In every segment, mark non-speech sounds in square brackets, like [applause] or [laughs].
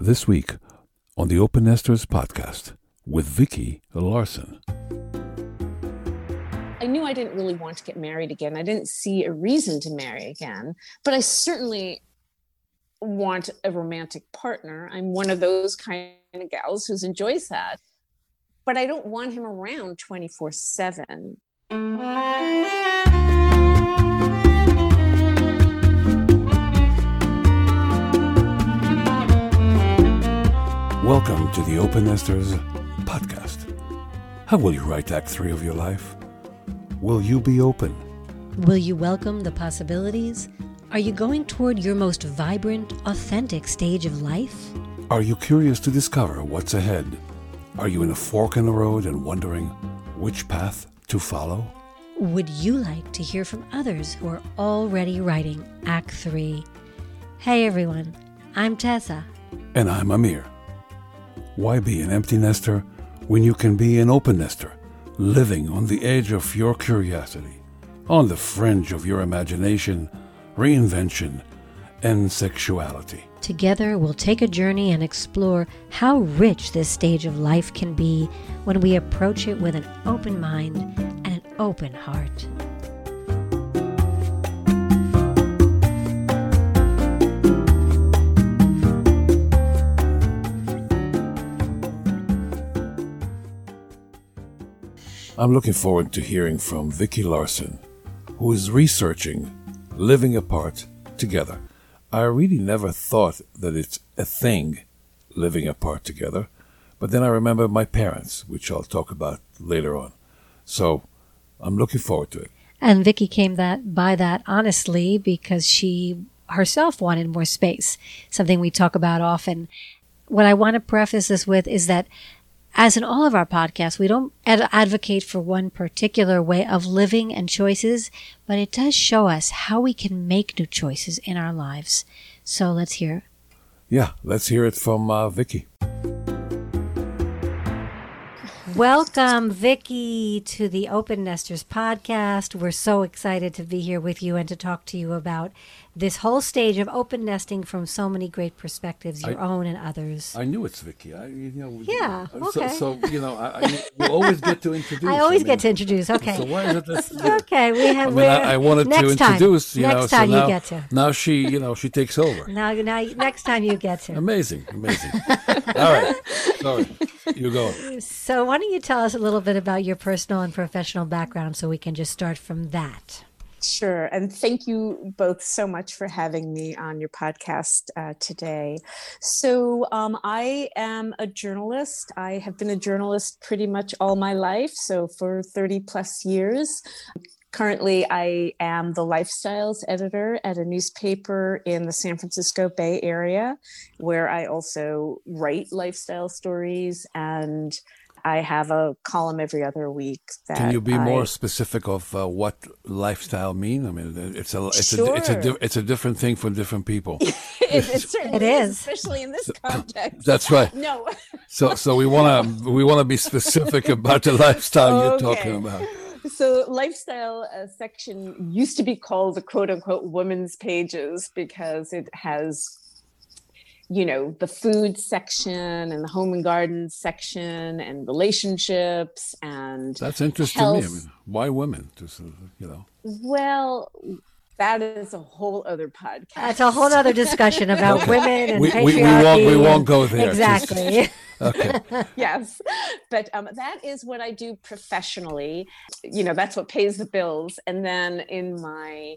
This week on the Open Nesters podcast with Vicki Larson. I knew I didn't really want to get married again. I didn't see a reason to marry again, but I certainly want a romantic partner. I'm one of those kind of gals who enjoys that. But I don't want him around 24 7. Welcome to the Open Nesters podcast. How will you write Act 3 of your life? Will you be open? Will you welcome the possibilities? Are you going toward your most vibrant, authentic stage of life? Are you curious to discover what's ahead? Are you in a fork in the road and wondering which path to follow? Would you like to hear from others who are already writing Act 3? Hey everyone, I'm Tessa. And I'm Amir. Why be an empty nester when you can be an open nester, living on the edge of your curiosity, on the fringe of your imagination, reinvention, and sexuality? Together, we'll take a journey and explore how rich this stage of life can be when we approach it with an open mind and an open heart. I'm looking forward to hearing from Vicki Larson, who is researching living apart together. I really never thought that it's a thing, living apart together, but then I remember my parents, which I'll talk about later on. So I'm looking forward to it. And Vicki came that by that honestly because she herself wanted more space, something we talk about often. What I want to preface this with is that as in all of our podcasts, we don't ad- advocate for one particular way of living and choices, but it does show us how we can make new choices in our lives. So let's hear. Yeah, let's hear it from uh, Vicki. Welcome, Vicki, to the Open Nesters podcast. We're so excited to be here with you and to talk to you about this whole stage of open nesting from so many great perspectives, your I- own and others. I knew it's Vicki. I, you know, Yeah, So, okay. so you know, I, I, you always get to [laughs] introduce. I always mean, get to introduce. Okay. So why is it this? [laughs] okay, we have. I mean, I, I wanted to time. introduce. You next know, time so you now, get to. now she, you know, she takes over. [laughs] Now, now, next time you get to. Amazing, amazing. All right, sorry, you go. So, why don't you tell us a little bit about your personal and professional background so we can just start from that? Sure. And thank you both so much for having me on your podcast uh, today. So, um, I am a journalist. I have been a journalist pretty much all my life, so for 30 plus years. Currently, I am the lifestyles editor at a newspaper in the San Francisco Bay Area, where I also write lifestyle stories and I have a column every other week. That Can you be I- more specific of uh, what lifestyle mean? I mean, it's a it's a it's a Sure. di- it's a different thing for different people. [laughs] it, it [laughs] It is, is. especially in this context. That's right. no, So so we want to we want to be specific [laughs] about the lifestyle you're talking about. so lifestyle uh, section used to be called the quote unquote women's pages because it has you know the food section and the home and garden section and relationships and That's interesting to me. I mean, why women? Just uh, you know. well that is a whole other podcast That's a whole other discussion about Okay. women and We, patriarchy. we, we won't we won't go there. Just- Exactly. [laughs] okay. yes but um, that is what i do professionally you know that's what pays the bills and then in my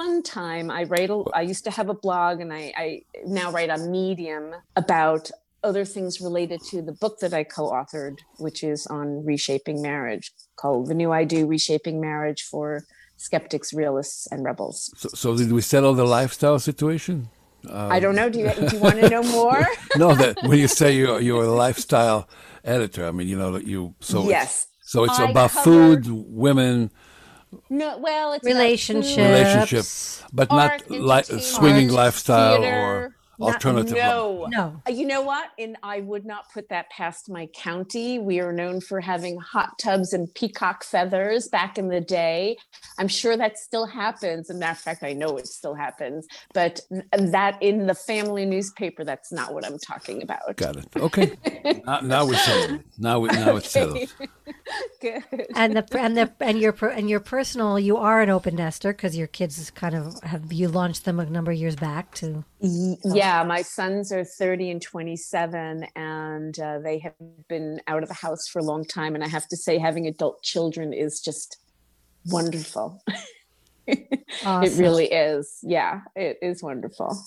fun time i write a, i used to have a blog and I, I now write on medium about other things related to the book that i co-authored which is on reshaping marriage called the new i do reshaping marriage for skeptics realists and rebels. So, so did we settle the lifestyle situation? i don't know. Do you, do you want to know more? [laughs] No, that when you say you're you're a lifestyle editor, I mean you know that you so it's- yes. so it's I about cover- food, women, no well it's about food, Relationships. relationship, but not like entertainment, swinging lifestyle or theater. Alternative. no, No. Uh, You know what? And I would not put that past my county. We are known for having hot tubs and peacock feathers back in the day. I'm sure that still happens. As a matter of fact, I know it still happens. But that in the family newspaper, that's not what I'm talking about. Got it. Okay. [laughs] now, now we're settled. Now, we, now it's Okay. settled. [laughs] Good. and the and the and your per- and your personal you are an open nester because your kids kind of have you launched them a number of years back to Y- Yeah, my sons are 30 and 27, and uh, they have been out of the house for a long time. And I have to say, having adult children is just wonderful. [laughs] It really is. Yeah, it is wonderful.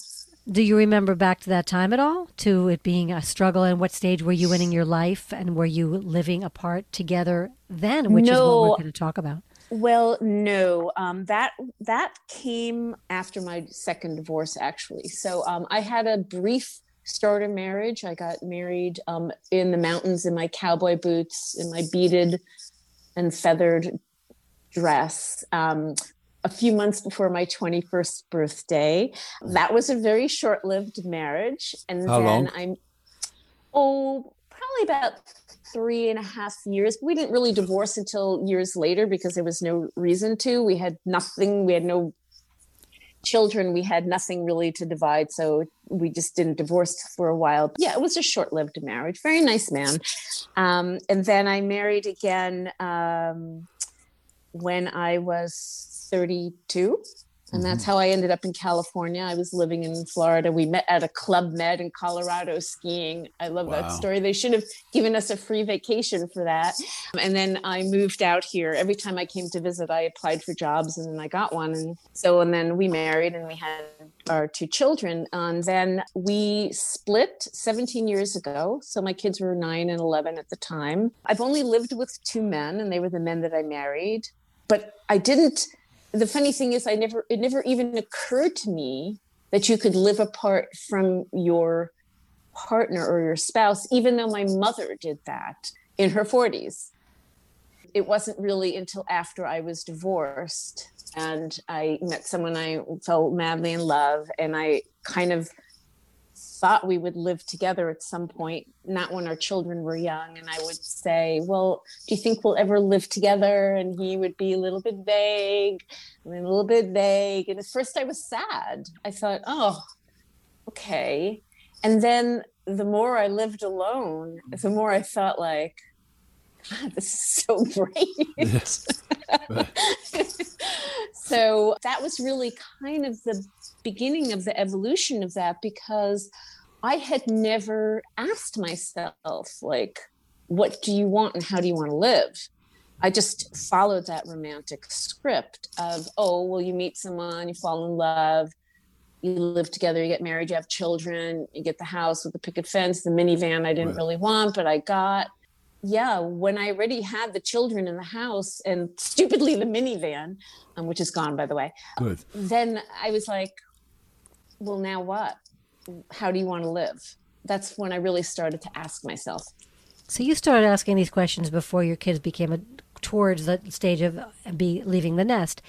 Do you remember back to that time at all? To it being a struggle, and what stage were you in in your life, and were you living apart together then? Which is what we're going to talk about. Well, no, um, that that came after my second divorce, actually. So um, I had a brief starter marriage. I got married um, in the mountains in my cowboy boots, in my beaded and feathered dress. Um, a few months before my 21st birthday. That was a very short lived marriage. And How then long? I'm, oh, probably about three and a half years. We didn't really divorce until years later because there was no reason to. We had nothing, we had no children, we had nothing really to divide. So we just didn't divorce for a while. Yeah, it was a short lived marriage. Very nice man. Um, and then I married again um, when I was 32. And that's mm-hmm. how I ended up in California. I was living in Florida. We met at a Club Med in Colorado skiing. I love Wow. that story. They should have given us a free vacation for that. And then I moved out here. Every time I came to visit, I applied for jobs and then I got one. And so, and then we married and we had our two children. And then we split 17 years ago. So my kids were nine and 11 at the time. I've only lived with two men, and they were the men that I married. But I didn't the funny thing is i never it never even occurred to me that you could live apart from your partner or your spouse even though my mother did that in her 40s it wasn't really until after i was divorced and i met someone i fell madly in love and i kind of thought we would live together at some point, not when our children were young. And I would say, Well, do you think we'll ever live together? And he would be a little bit vague, a little bit vague. And at first I was sad. I thought, Oh, okay. And then the more I lived alone, the more I thought, like, God, this is so [laughs] great. [laughs] so that was really kind of the beginning of the evolution of that because I had never asked myself, like, what do you want and how do you want to live? I just followed that romantic script of, oh, well, you meet someone, you fall in love, you live together, you get married, you have children, you get the house with the picket fence, the minivan I didn't Right. really want, but I got. Yeah, when I already had the children in the house and stupidly the minivan, um, which is gone, by the way, Good. then I was like, well, now what? How do you want to live? That's when I really started to ask myself. So you started asking these questions before your kids became a, towards the stage of uh, be leaving the nest,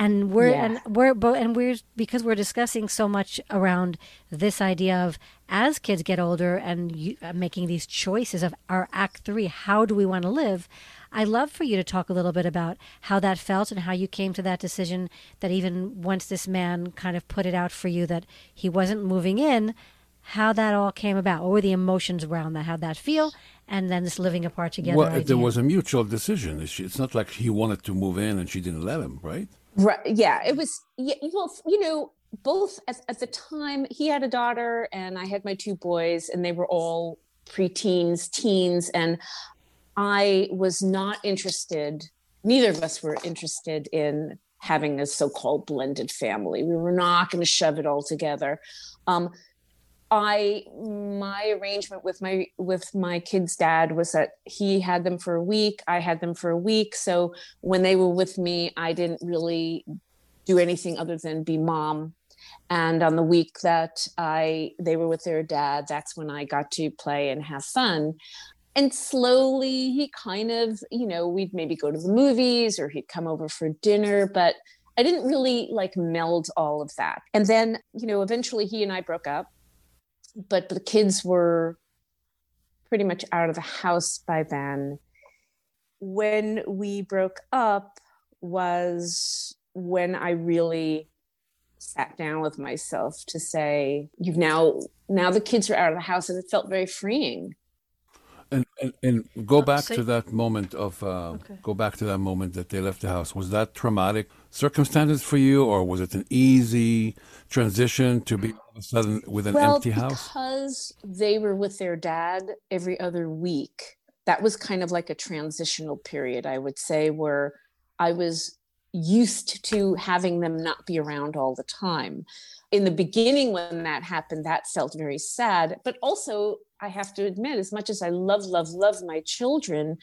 and we're Yeah. and we're bo- and we're because we're discussing so much around this idea of as kids get older and you, uh, making these choices of our act three. How do we want to live? I love for you to talk a little bit about how that felt and how you came to that decision. That even once this man kind of put it out for you that he wasn't moving in, how that all came about. What were the emotions around that? How'd that feel? And then this living apart together. Well, idea. there was a mutual decision. It's it's not like he wanted to move in and she didn't let him, right? Right. Yeah. It was, yeah, well, you know, both at, at the time he had a daughter and I had my two boys and they were all preteens, teens. And I was not interested, neither of us were interested in having a so called blended family. We were not going to shove it all together. Um, I my arrangement with my with my kids' dad was that he had them for a week, I had them for a week. So when they were with me, I didn't really do anything other than be mom. And on the week that I they were with their dad, that's when I got to play and have fun. And slowly he kind of, you know, we'd maybe go to the movies or he'd come over for dinner, but I didn't really like meld all of that. And then, you know, eventually he and I broke up but the kids were pretty much out of the house by then. When we broke up was when I really sat down with myself to say, you've now, now the kids are out of the house and it felt very freeing. And, and, and go back so, to that moment of uh, okay. go back to that moment that they left the house. Was that traumatic circumstances for you, or was it an easy transition to be all of a sudden with an well, empty house? Because they were with their dad every other week. That was kind of like a transitional period, I would say, where I was used to having them not be around all the time. In the beginning, when that happened, that felt very sad. But also, I have to admit, as much as I love, love, love my children,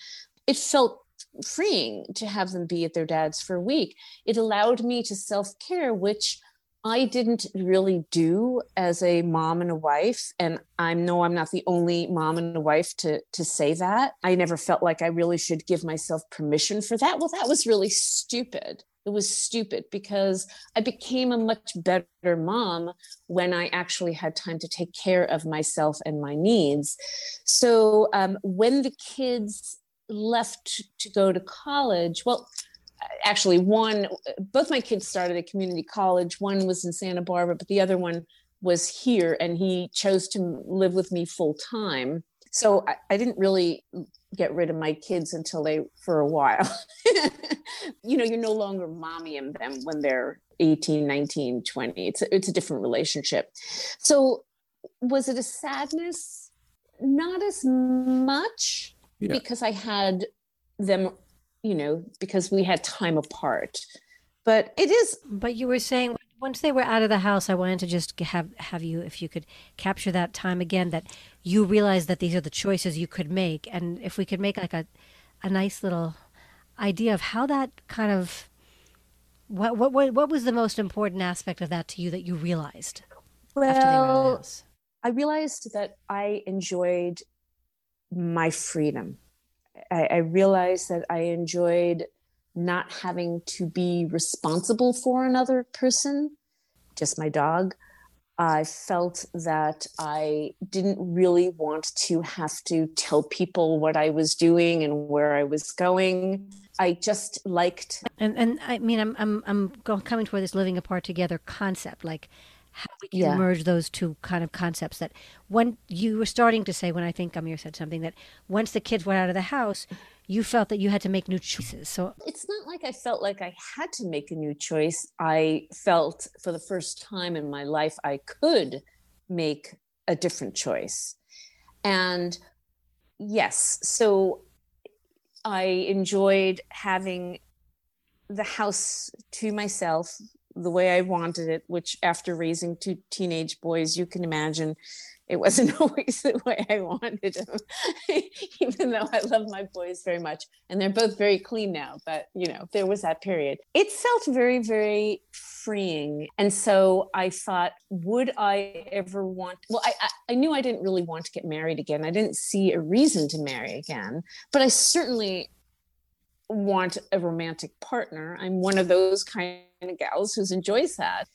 it felt freeing to have them be at their dad's for a week. It allowed me to self care, which I didn't really do as a mom and a wife. And I know I'm not the only mom and a wife to, to say that. I never felt like I really should give myself permission for that. Well, that was really stupid. It was stupid because I became a much better mom when I actually had time to take care of myself and my needs. So um, when the kids left to go to college, well, actually one both my kids started at community college. One was in santa barbara but the other one was here and he chose to live with me full time so I, I, didn't really get rid of my kids until they for a while. [laughs] You know you're no longer mommying them when they're 18 19 20 it's a, it's a different relationship. So was it a sadness? Not as much yeah. because i had them you know, because we had time apart. But it is. But you were saying once they were out of the house, I wanted to just have have you, if you could capture that time again, that you realized that these are the choices you could make, and if we could make like a a nice little idea of how that kind of what what what, what was the most important aspect of that to you that you realized well, after they were out of the house? I realized that I enjoyed my freedom. I, I realized that I enjoyed not having to be responsible for another person, just my dog. I felt that I didn't really want to have to tell people what I was doing and where I was going. I just liked. And and I mean, I'm I'm I'm coming toward this living apart together concept. Like, we can yeah. merge those two kind of concepts that when you were starting to say when i think amir said something that once the kids went out of the house you felt that you had to make new choices. So it's not like i felt like i had to make a new choice. I felt for the first time in my life i could make a different choice. And yes so i enjoyed having the house to myself the way I wanted it, which after raising two teenage boys, you can imagine it wasn't [laughs] always the way I wanted them, [laughs] even though I love my boys very much. And they're both very clean now, but you know, there was that period. It felt very, very freeing. And so I thought, would I ever want, well, I, I, I knew I didn't really want to get married again. I didn't see a reason to marry again, but I certainly want a romantic partner. I'm one of those kind of gals who enjoys that.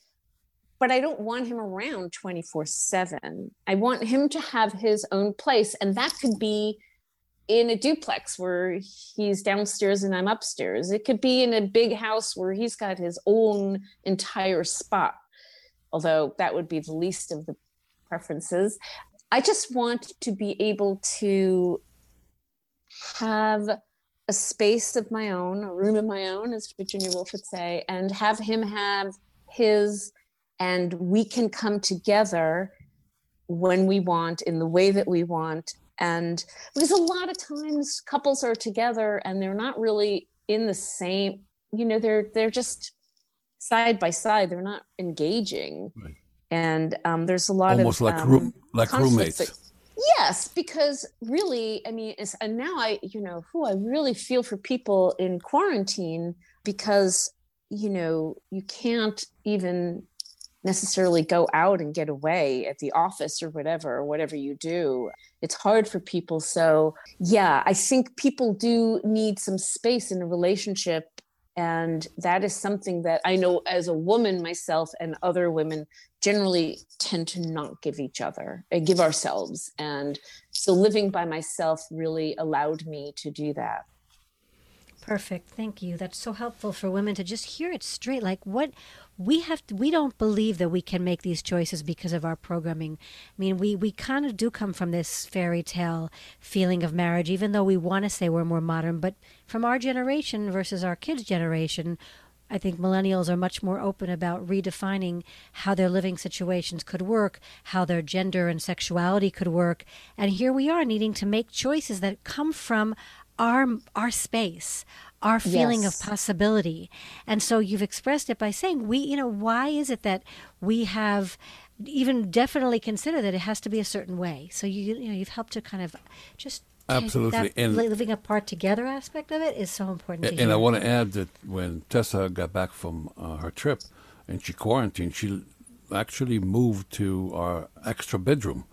But I don't want him around 24 7. I want him to have his own place. And that could be in a duplex where he's downstairs and I'm upstairs. It could be in a big house where he's got his own entire spot, although that would be the least of the preferences. I just want to be able to have a space of my own, a room of my own, as Virginia Woolf would say, and have him have his, and we can come together when we want, in the way that we want. And because a lot of times couples are together and they're not really in the same, you know, they're they're just side by side. They're not engaging. Right. And um, there's a lot almost of like um, room, like roommates. That, Yes, because really, I mean, and now I, you know, who I really feel for people in quarantine because, you know, you can't even necessarily go out and get away at the office or whatever, or whatever you do. It's hard for people. So, yeah, I think people do need some space in a relationship. And that is something that I know as a woman myself and other women generally tend to not give each other, uh, give ourselves. And so living by myself really allowed me to do that. Perfect. Thank you. That's so helpful for women to just hear it straight. Like what we have to, we don't believe that we can make these choices because of our programming. I mean, we we kind of do come from this fairy tale feeling of marriage even though we want to say we're more modern, but from our generation versus our kids' generation, I think millennials are much more open about redefining how their living situations could work, how their gender and sexuality could work. And here we are needing to make choices that come from our our space our feeling yes. of possibility and so you've expressed it by saying we you know why is it that we have even definitely consider that it has to be a certain way so you you know you've helped to kind of just absolutely and living apart together aspect of it is so important and, and i want to add that when tessa got back from uh, her trip and she quarantined she actually moved to our extra bedroom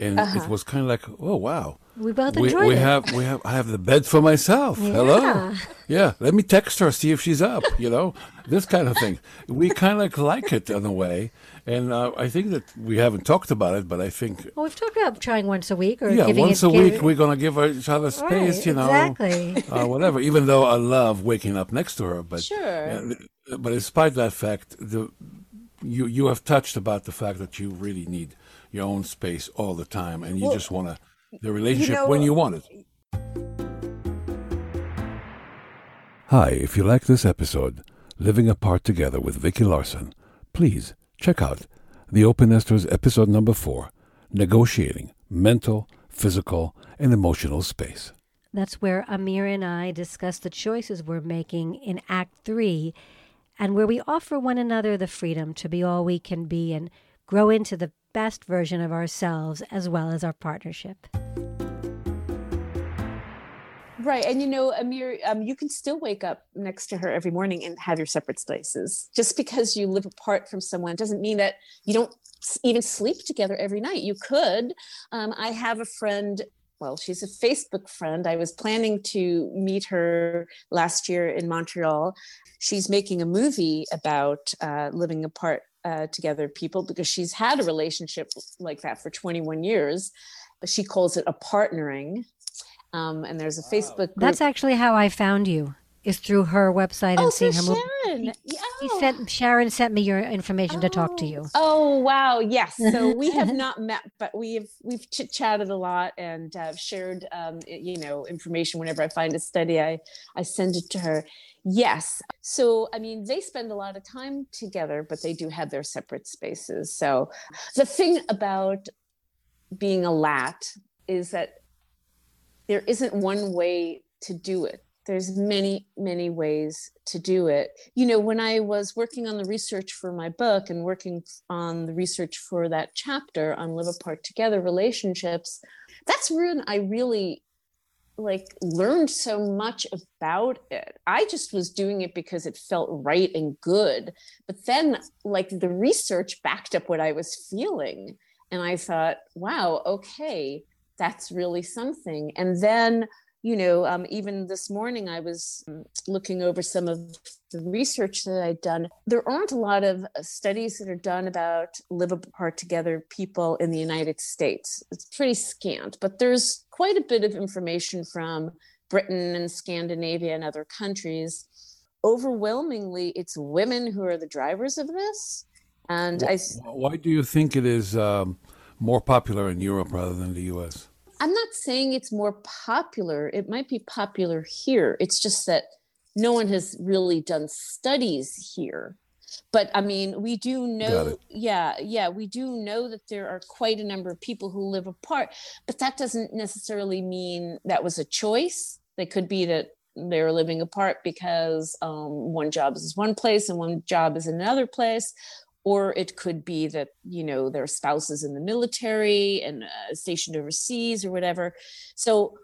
and uh-huh. it was kind of like oh wow we both enjoyed we, it. have we have I have the bed for myself. Yeah. Hello, [laughs] yeah. Let me text her see if she's up. You know, this kind of thing. We kind of like it in a way, and uh, I think that we haven't talked about it, but I think well, we've talked about trying once a week or yeah, once it, a week we're gonna give each other space. Right, you know, exactly. Uh, whatever. Even though I love waking up next to her, but sure. but despite that fact, the you you have touched about the fact that you really need your own space all the time, and you well, just want to the relationship you know, when you want it. Hi, if you like this episode, Living Apart Together with Vicki Larson, please check out The Open Nesters episode number four Negotiating Mental, Physical, and Emotional Space. That's where Amir and I discuss the choices we're making in Act Three and where we offer one another the freedom to be all we can be and grow into the best version of ourselves as well as our partnership. Right. And you know, Amir, um, you can still wake up next to her every morning and have your separate spaces. Just because you live apart from someone doesn't mean that you don't even sleep together every night. You could. Um, I have a friend. Well, she's a Facebook friend. I was planning to meet her last year in Montreal. She's making a movie about uh, living apart uh, together people because she's had a relationship like that for 21 years. But she calls it a partnering. Um, and there's a Facebook group. That's actually how I found you is through her website and oh, seeing her Sharon. movie. He, sent Sharon sent me your information oh. to talk to you. Oh wow, yes. So we [laughs] have not met, but we've we've chit chatted a lot and uh, shared um, you know information. Whenever I find a study, I I send it to her. Yes. So, I mean, they spend a lot of time together, but they do have their separate spaces. So, the thing about being a LAT is that there isn't one way to do it. There's many, many ways to do it. You know, when I was working on the research for my book and working on the research for that chapter on live apart together relationships, that's when I really like learned so much about it. I just was doing it because it felt right and good. But then like the research backed up what I was feeling. And I thought, wow, okay, that's really something. And then you know, um, even this morning I was um, looking over some of the research that I'd done. There aren't a lot of uh, studies that are done about live apart together people in the United States. It's pretty scant, but there's quite a bit of information from Britain and Scandinavia and other countries. Overwhelmingly, it's women who are the drivers of this. And why, I. Why do you think it is um, more popular in Europe rather than the US? I'm not saying it's more popular. It might be popular here. It's just that no one has really done studies here. But I mean, we do know, yeah, yeah, we do know that there are quite a number of people who live apart, but that doesn't necessarily mean that was a choice. They could be that they're living apart because um, one job is one place and one job is another place, or it could be that you know their spouses in the military and uh, stationed overseas or whatever. So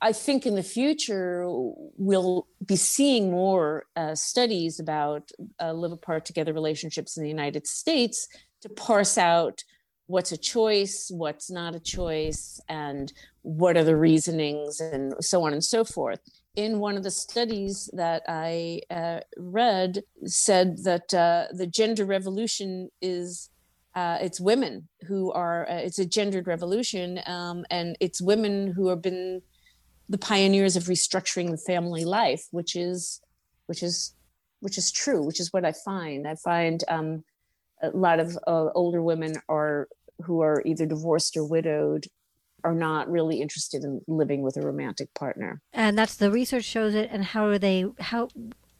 i think in the future we'll be seeing more uh, studies about uh, live apart together relationships in the united states to parse out what's a choice what's not a choice and what are the reasonings and so on and so forth in one of the studies that I uh, read said that uh, the gender revolution is uh, it's women who are uh, it's a gendered revolution um, and it's women who have been the pioneers of restructuring the family life which is which is which is true which is what i find. I find um, a lot of uh, older women are who are either divorced or widowed are not really interested in living with a romantic partner and that's the research shows it and how are they how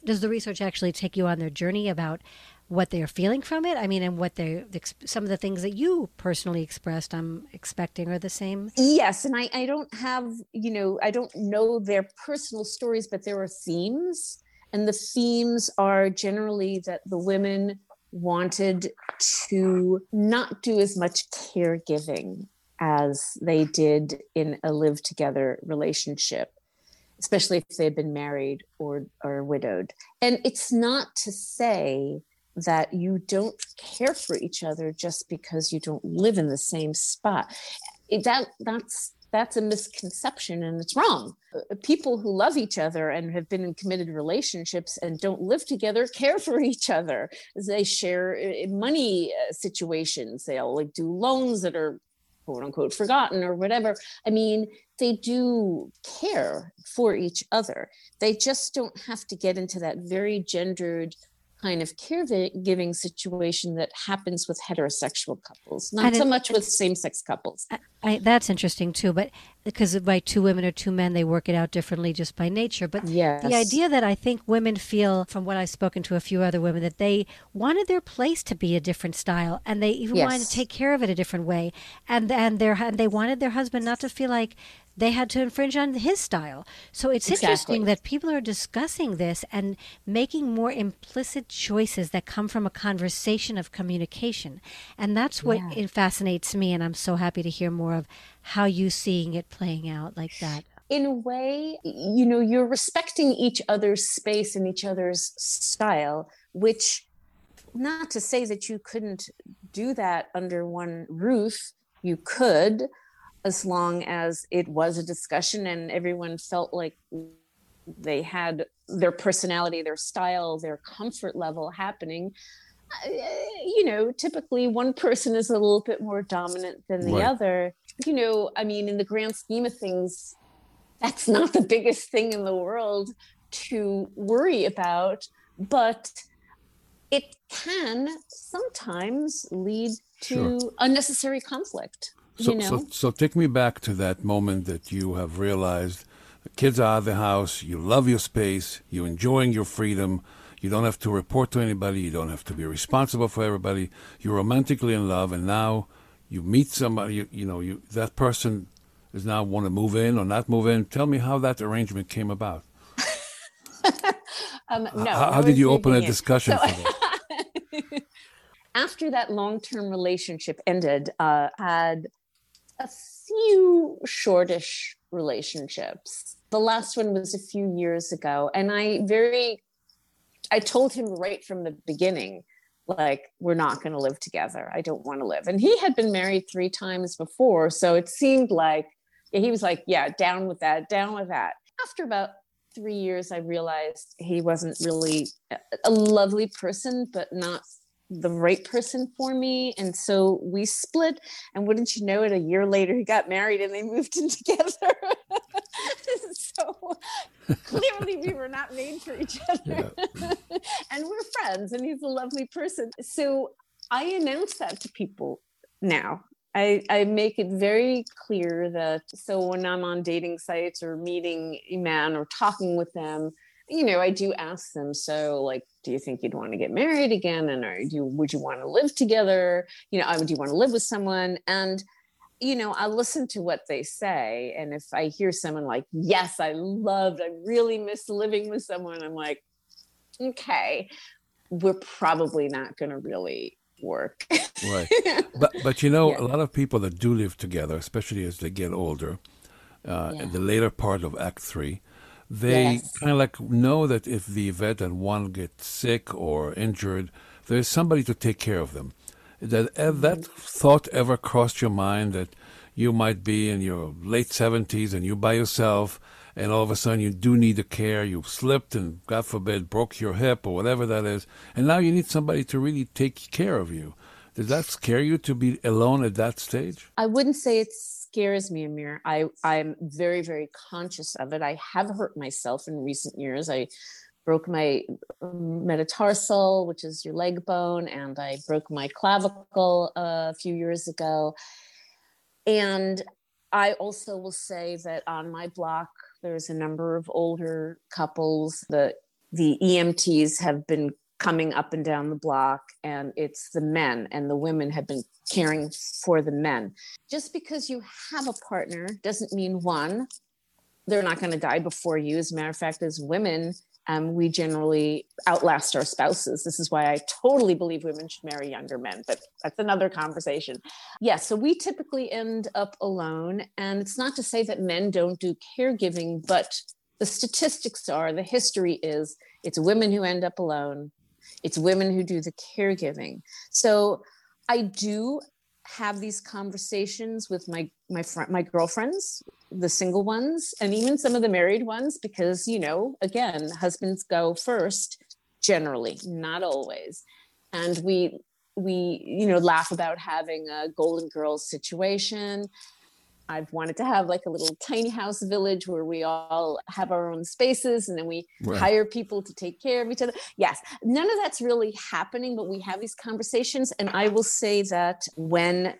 does the research actually take you on their journey about what they're feeling from it? I mean, and what they some of the things that you personally expressed, I'm expecting are the same. Yes, and I I don't have you know I don't know their personal stories, but there are themes, and the themes are generally that the women wanted to not do as much caregiving as they did in a live together relationship especially if they've been married or or widowed and it's not to say that you don't care for each other just because you don't live in the same spot. That that's that's a misconception and it's wrong. Uh, people who love each other and have been in committed relationships and don't live together care for each other. They share uh, money uh, situations. They'll like do loans that are quote unquote forgotten or whatever. I mean, they do care for each other. They just don't have to get into that very gendered kind of caregiving situation that happens with heterosexual couples, not so much with same sex couples. I, I, that's interesting too, but because by two women or two men, they work it out differently just by nature. But yes. the idea that I think women feel, from what I've spoken to a few other women, that they wanted their place to be a different style, and they even yes. wanted to take care of it a different way, and and their and they wanted their husband not to feel like they had to infringe on his style. So it's exactly. interesting that people are discussing this and making more implicit choices that come from a conversation of communication. And that's what yeah. it fascinates me. And I'm so happy to hear more of how you seeing it playing out like that. In a way, you know, you're respecting each other's space and each other's style, which not to say that you couldn't do that under one roof, you could, as long as it was a discussion and everyone felt like they had their personality, their style, their comfort level happening. Uh, you know, typically one person is a little bit more dominant than the right. other. You know, I mean, in the grand scheme of things, that's not the biggest thing in the world to worry about, but it can sometimes lead to sure. unnecessary conflict. So, you know? so, so take me back to that moment that you have realized the kids are out of the house, you love your space, you're enjoying your freedom, you don't have to report to anybody, you don't have to be responsible for everybody, you're romantically in love, and now you meet somebody, you, you know, you that person is now want to move in or not move in. Tell me how that arrangement came about. [laughs] um, no, how, how did you open a discussion so, for that? [laughs] after that long-term relationship ended, uh, had a few shortish relationships. The last one was a few years ago. And I very, I told him right from the beginning, like, we're not going to live together. I don't want to live. And he had been married three times before. So it seemed like he was like, yeah, down with that, down with that. After about three years, I realized he wasn't really a lovely person, but not the right person for me. And so we split. And wouldn't you know it, a year later, he got married and they moved in [laughs] together. [laughs] so clearly, we were not made for each other. Yeah. [laughs] and we're friends, and he's a lovely person. So I announce that to people now. I, I make it very clear that so when I'm on dating sites or meeting a man or talking with them, you know, I do ask them, so like, do you think you'd want to get married again? And are you, would you want to live together? You know, I would you want to live with someone? And, you know, I listen to what they say. And if I hear someone like, yes, I loved, I really miss living with someone, I'm like, okay, we're probably not going to really work. right. [laughs] But, but you know, yeah. a lot of people that do live together, especially as they get older, uh, yeah. in the later part of Act Three, they yes. kind of like know that if the vet and one gets sick or injured, there's somebody to take care of them. That mm-hmm. that thought ever crossed your mind that you might be in your late seventies and you by yourself, and all of a sudden you do need a care. You slipped and God forbid broke your hip or whatever that is, and now you need somebody to really take care of you. Does that scare you to be alone at that stage? I wouldn't say it scares me, Amir. I, I'm very, very conscious of it. I have hurt myself in recent years. I broke my mm, metatarsal, which is your leg bone, and I broke my clavicle a few years ago. And I also will say that on my block, there's a number of older couples that the EMTs have been coming up and down the block and it's the men and the women have been caring for the men just because you have a partner doesn't mean one they're not going to die before you as a matter of fact as women um, we generally outlast our spouses. This is why I totally believe women should marry younger men, but that's another conversation. Yes, yeah, so we typically end up alone. And it's not to say that men don't do caregiving, but the statistics are the history is it's women who end up alone, it's women who do the caregiving. So I do have these conversations with my my friend my girlfriends the single ones and even some of the married ones because you know again husbands go first generally not always and we we you know laugh about having a golden girls situation I've wanted to have like a little tiny house village where we all have our own spaces and then we right. hire people to take care of each other. Yes, none of that's really happening, but we have these conversations. And I will say that when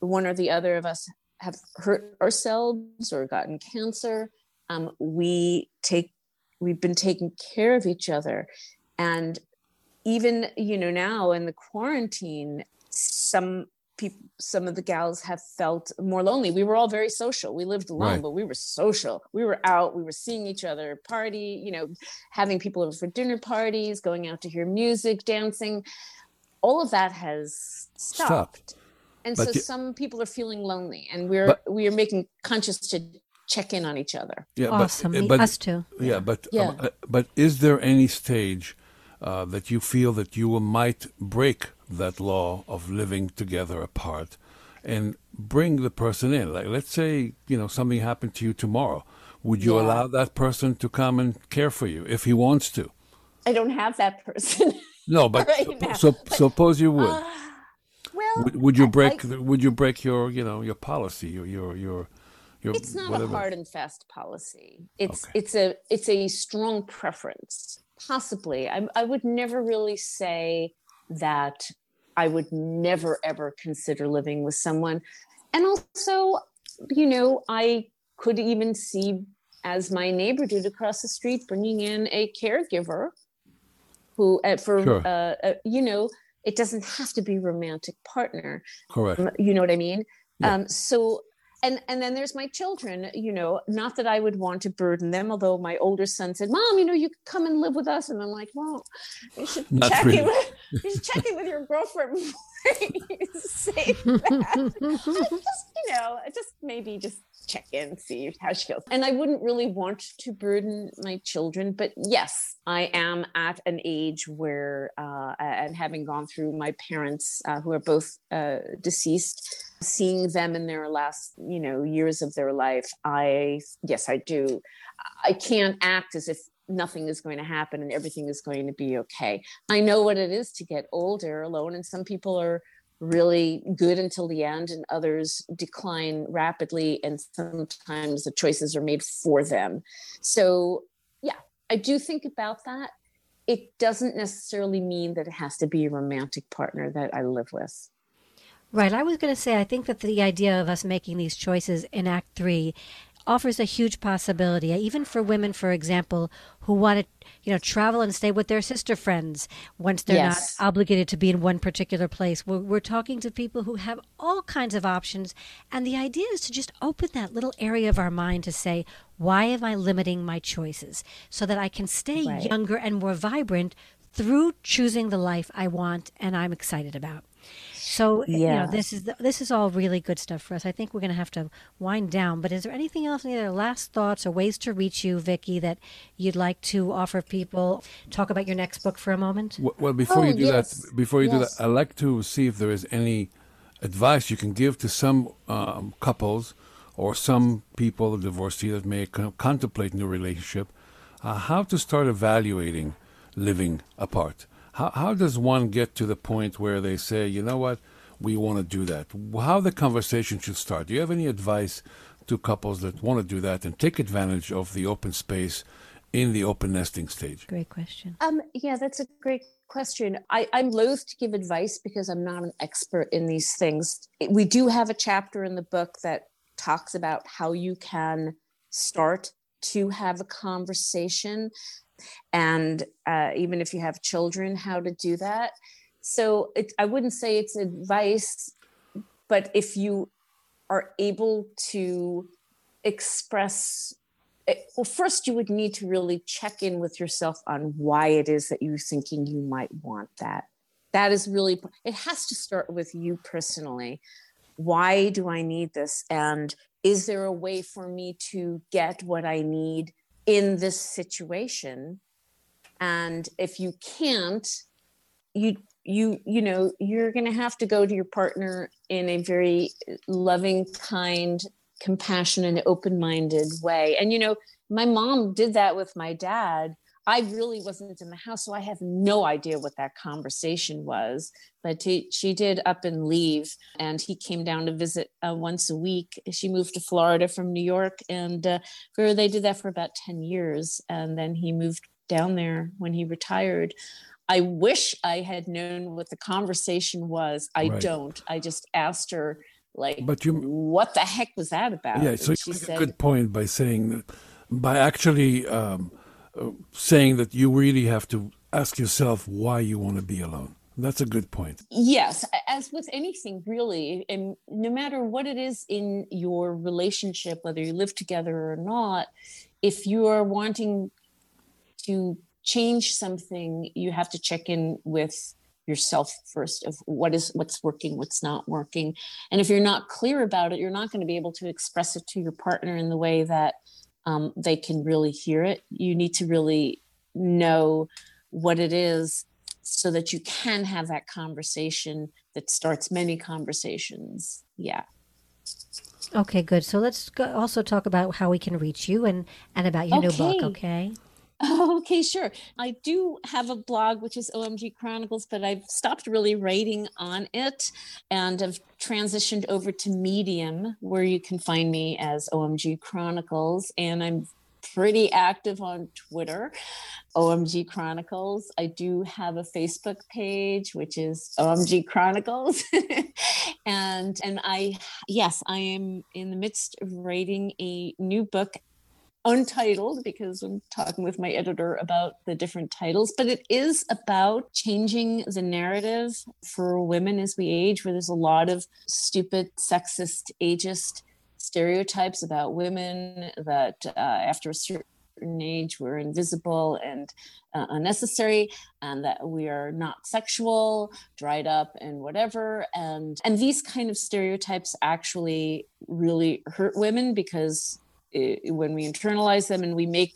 one or the other of us have hurt ourselves or gotten cancer, um, we take we've been taking care of each other. And even, you know, now in the quarantine, some people some of the gals have felt more lonely. We were all very social. We lived alone right. but we were social. We were out we were seeing each other party you know having people over for dinner parties going out to hear music dancing. All of that has stopped, stopped. and but so some people are feeling lonely and we're but, we are making conscious to check in on each other. Yeah awesome. but, but us too. Yeah, but yeah. Um, uh, but is there any stage uh, that you feel that you might break that law of living together apart and bring the person in. Like, let's say, you know, something happened to you tomorrow. Would you yeah. allow that person to come and care for you if he wants to? I don't have that person. [laughs] No, but right so, but, suppose you would. Uh, well, would, would you break? I, would you break your, you know, your policy, your, your, your, your It's not whatever. a hard and fast policy. It's okay. it's a it's a strong preference. Possibly, I, I would never really say that I would never ever consider living with someone. And also, you know, I could even see, as my neighbor did across the street, bringing in a caregiver who, uh, for, sure. uh, uh, you know, it doesn't have to be romantic partner. Correct. Um, you know what I mean? Yeah. Um, so and and then there's my children you know not that i would want to burden them although my older son said mom you know you could come and live with us and i'm like well you should not check really. in with, you should check in with your girlfriend before [laughs] you say that [laughs] just you know just maybe just check in, see how she feels. And I wouldn't really want to burden my children, but yes, I am at an age where, uh, and having gone through my parents, uh, who are both uh, deceased, seeing them in their last, you know, years of their life, I, yes, I do. I can't act as if nothing is going to happen and everything is going to be okay. I know what it is to get older alone, and some people are really good until the end and others decline rapidly and sometimes the choices are made for them. So yeah i do think about that. It doesn't necessarily mean that it has to be a romantic partner that i live with. Right i was going to say i think that the idea of us making these choices in act 3 offers a huge possibility, uh, even for women, for example, who want to, you know, travel and stay with their sister friends once they're yes. not obligated to be in one particular place. We're, we're talking to people who have all kinds of options. And the idea is to just open that little area of our mind to say, why am I limiting my choices? So that I can stay right. younger and more vibrant through choosing the life I want and I'm excited about. So yeah. you know, this is the, this is all really good stuff for us. I think we're going to have to wind down. But is there anything else, any other last thoughts or ways to reach you, Vicki, that you'd like to offer people? Talk about your next book for a moment. Well, before oh, you do yes. that, before you yes. do that, I'd like to see if there is any advice you can give to some um, couples or some people, of divorcee that may contemplate new relationship, uh, how to start evaluating living apart. How, how does one get to the point where they say, you know what, we want to do that, how the conversation should start. Do you have any advice to couples that want to do that and take advantage of the open space in the open nesting stage? Great question. Um, yeah, that's a great question. I, I'm loath to give advice because I'm not an expert in these things. We do have a chapter in the book that talks about how you can start to have a conversation and uh, even if you have children how to do that. So it, i wouldn't say it's advice but if you are able to express it, well first you would need to really check in with yourself on why it is that you're thinking you might want that. That is really it has to start with you personally. Why do i need this? And is there a way for me to get what i need in this situation. And if you can't you you you know you're going to have to go to your partner in a very loving kind compassionate open-minded way. And you know my mom did that with my dad i really wasn't in the house so i have no idea what that conversation was but he, she did up and leave and he came down to visit uh, once a week she moved to florida from new york and uh, they did that for about 10 years and then he moved down there when he retired I wish I had known what the conversation was. I right. don't. I just asked her, like, but you, what the heck was that about? Yeah, so you make said, a good point by saying that, by actually um, saying that you really have to ask yourself why you want to be alone. That's a good point. Yes, as with anything, really, and no matter what it is in your relationship, whether you live together or not, if you are wanting to change something, you have to check in with yourself first of what is what's working what's not working and if you're not clear about it you're not going to be able to express it to your partner in the way that um, they can really hear it. You need to really know what it is so that you can have that conversation that starts many conversations. Yeah. Okay good. So let's go also talk about how we can reach you and and about your okay. new book okay [laughs] Okay, sure. I do have a blog, which is OMG Chronicles, but I've stopped really writing on it and have transitioned over to Medium, where you can find me as OMG Chronicles. And I'm pretty active on Twitter, OMG Chronicles. I do have a Facebook page, which is OMG Chronicles. [laughs] and and I yes, I am in the midst of writing a new book untitled because I'm talking with my editor about the different titles, but it is about changing the narrative for women as we age, where there's a lot of stupid, sexist, ageist stereotypes about women that uh, after a certain age we're invisible and uh, unnecessary and that we are not sexual dried up and whatever. And and these kind of stereotypes actually really hurt women because it, when we internalize them and we make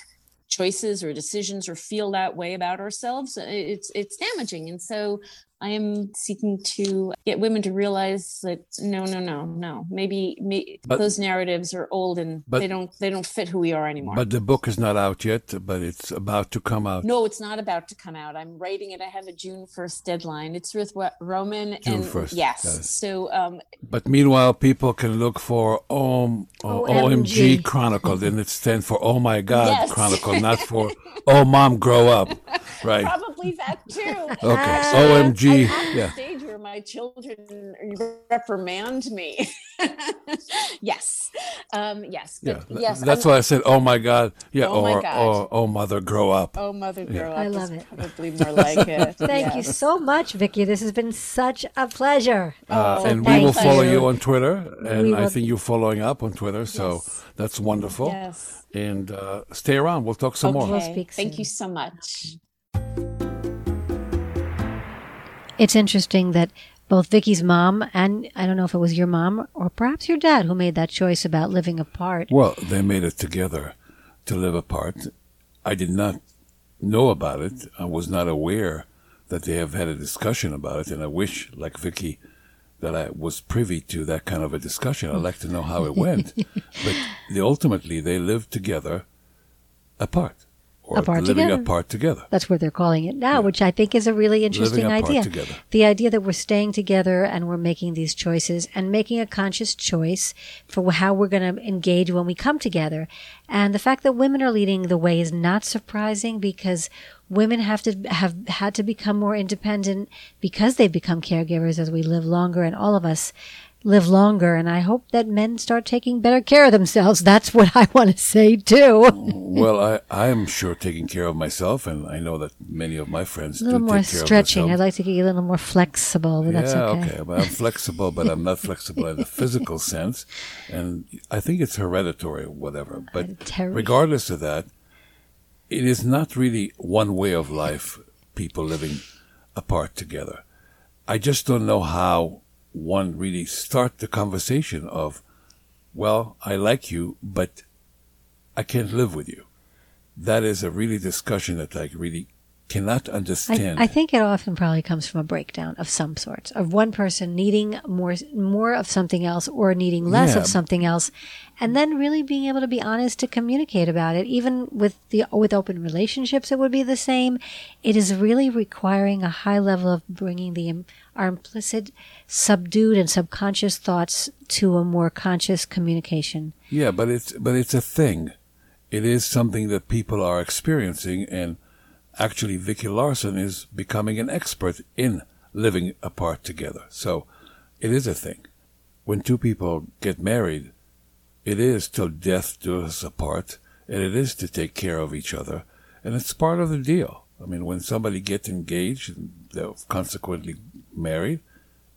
choices or decisions or feel that way about ourselves it's it's damaging. And so I am seeking to get women to realize that no, no, no, no. Maybe, maybe but, those narratives are old and but, they don't they don't fit who we are anymore. But the book is not out yet. But it's about to come out. No, it's not about to come out. I'm writing it. I have a June first deadline. It's with Roman June and 1st, yes. yes. So. Um, but meanwhile, people can look for OM, OMG. OMG Chronicle, and it stands for Oh My God yes. Chronicle, not for [laughs] Oh Mom Grow Up, [laughs] right? Probably that too. [laughs] okay, OMG yeah. stage where my children reprimand me. [laughs] yes, um, yes, yeah. yes. That's I'm, why I said, "Oh my God!" Yeah, oh or, or "Oh mother, grow up." Oh mother, grow yeah. up. I love it. Probably more like [laughs] it. Thank yes. you so much, Vicki. This has been such a pleasure. Uh, oh, and we will follow you. you on Twitter, and I think you're following up on Twitter, so yes. that's wonderful. Yes. And uh, stay around. We'll talk some okay. more. We'll Thank you so much. It's interesting that both Vicki's mom and I don't know if it was your mom or perhaps your dad who made that choice about living apart. Well, they made it together to live apart. I did not know about it. I was not aware that they have had a discussion about it, and I wish, like Vicki, that I was privy to that kind of a discussion. I'd like to know how it went. [laughs] but they, ultimately, they lived together apart or Apart living together. apart together. That's what they're calling it now, which I think is a really interesting idea. together. The idea that we're staying together and we're making these choices and making a conscious choice for how we're going to engage when we come together. And the fact that women are leading the way is not surprising because women have to have had to become more independent because they've become caregivers as we live longer and all of us live longer and I hope that men start taking better care of themselves. That's what I want to say too. Well, I, I am sure taking care of myself, and I know that many of my friends A little do more stretching. I'd like to get you a little more flexible, but that's yeah, okay. But I'm flexible, but I'm not flexible in the [laughs] physical sense, and I think it's hereditary, or whatever. But Hereditary. regardless of that, it is not really one way of life. People living apart together. I just don't know how one really start the conversation of, well, I like you, but I can't live with you. That is a really discussion that I really cannot understand. I think it often probably comes from a breakdown of some sorts of one person needing more more of something else or needing less Yeah. of something else, and then really being able to be honest to communicate about it. Even with the with open relationships, it would be the same. It is really requiring a high level of bringing the our implicit, subdued, and subconscious thoughts to a more conscious communication. Yeah, but it's but it's a thing. It is something that people are experiencing, and actually, Vicki Larson is becoming an expert in living apart together. So, it is a thing. When two people get married, it is till death do us apart, and it is to take care of each other, and it's part of the deal. I mean, when somebody gets engaged and they're consequently married,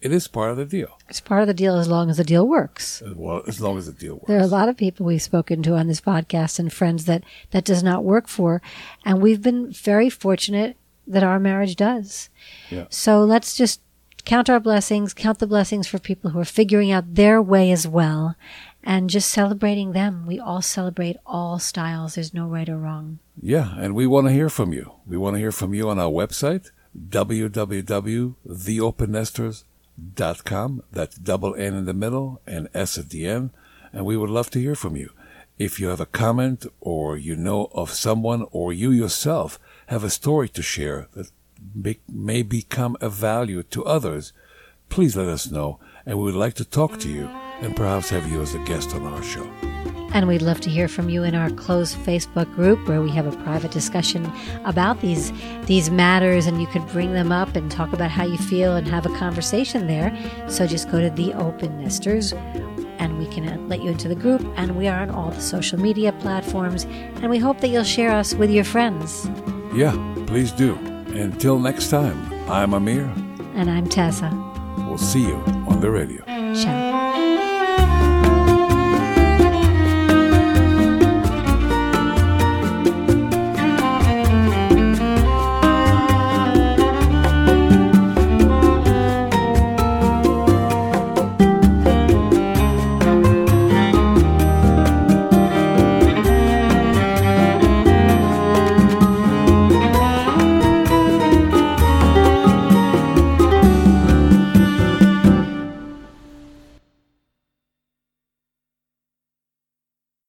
it is part of the deal. It's part of the deal as long as the deal works. Well, as long as the deal works. There are a lot of people we've spoken to on this podcast and friends that that does not work for, and we've been very fortunate that our marriage does. Yeah. So let's just count our blessings, count the blessings for people who are figuring out their way as well, and just celebrating them. We all celebrate all styles. There's no right or wrong. Yeah, and we want to hear from you. We want to hear from you on our website, www.theopennesters.com. That's double N in the middle and S at the end. And we would love to hear from you. If you have a comment or you know of someone or you yourself have a story to share that may become a value to others, please let us know. And we would like to talk to you and perhaps have you as a guest on our show. And we'd love to hear from you in our closed Facebook group where we have a private discussion about these these matters and you could bring them up and talk about how you feel and have a conversation there. So just go to the Open Nesters and we can uh, let you into the group and we are on all the social media platforms and we hope that you'll share us with your friends. Yeah, please do. Until next time, I'm Amir. And I'm Tessa. We'll see you on the radio. Ciao.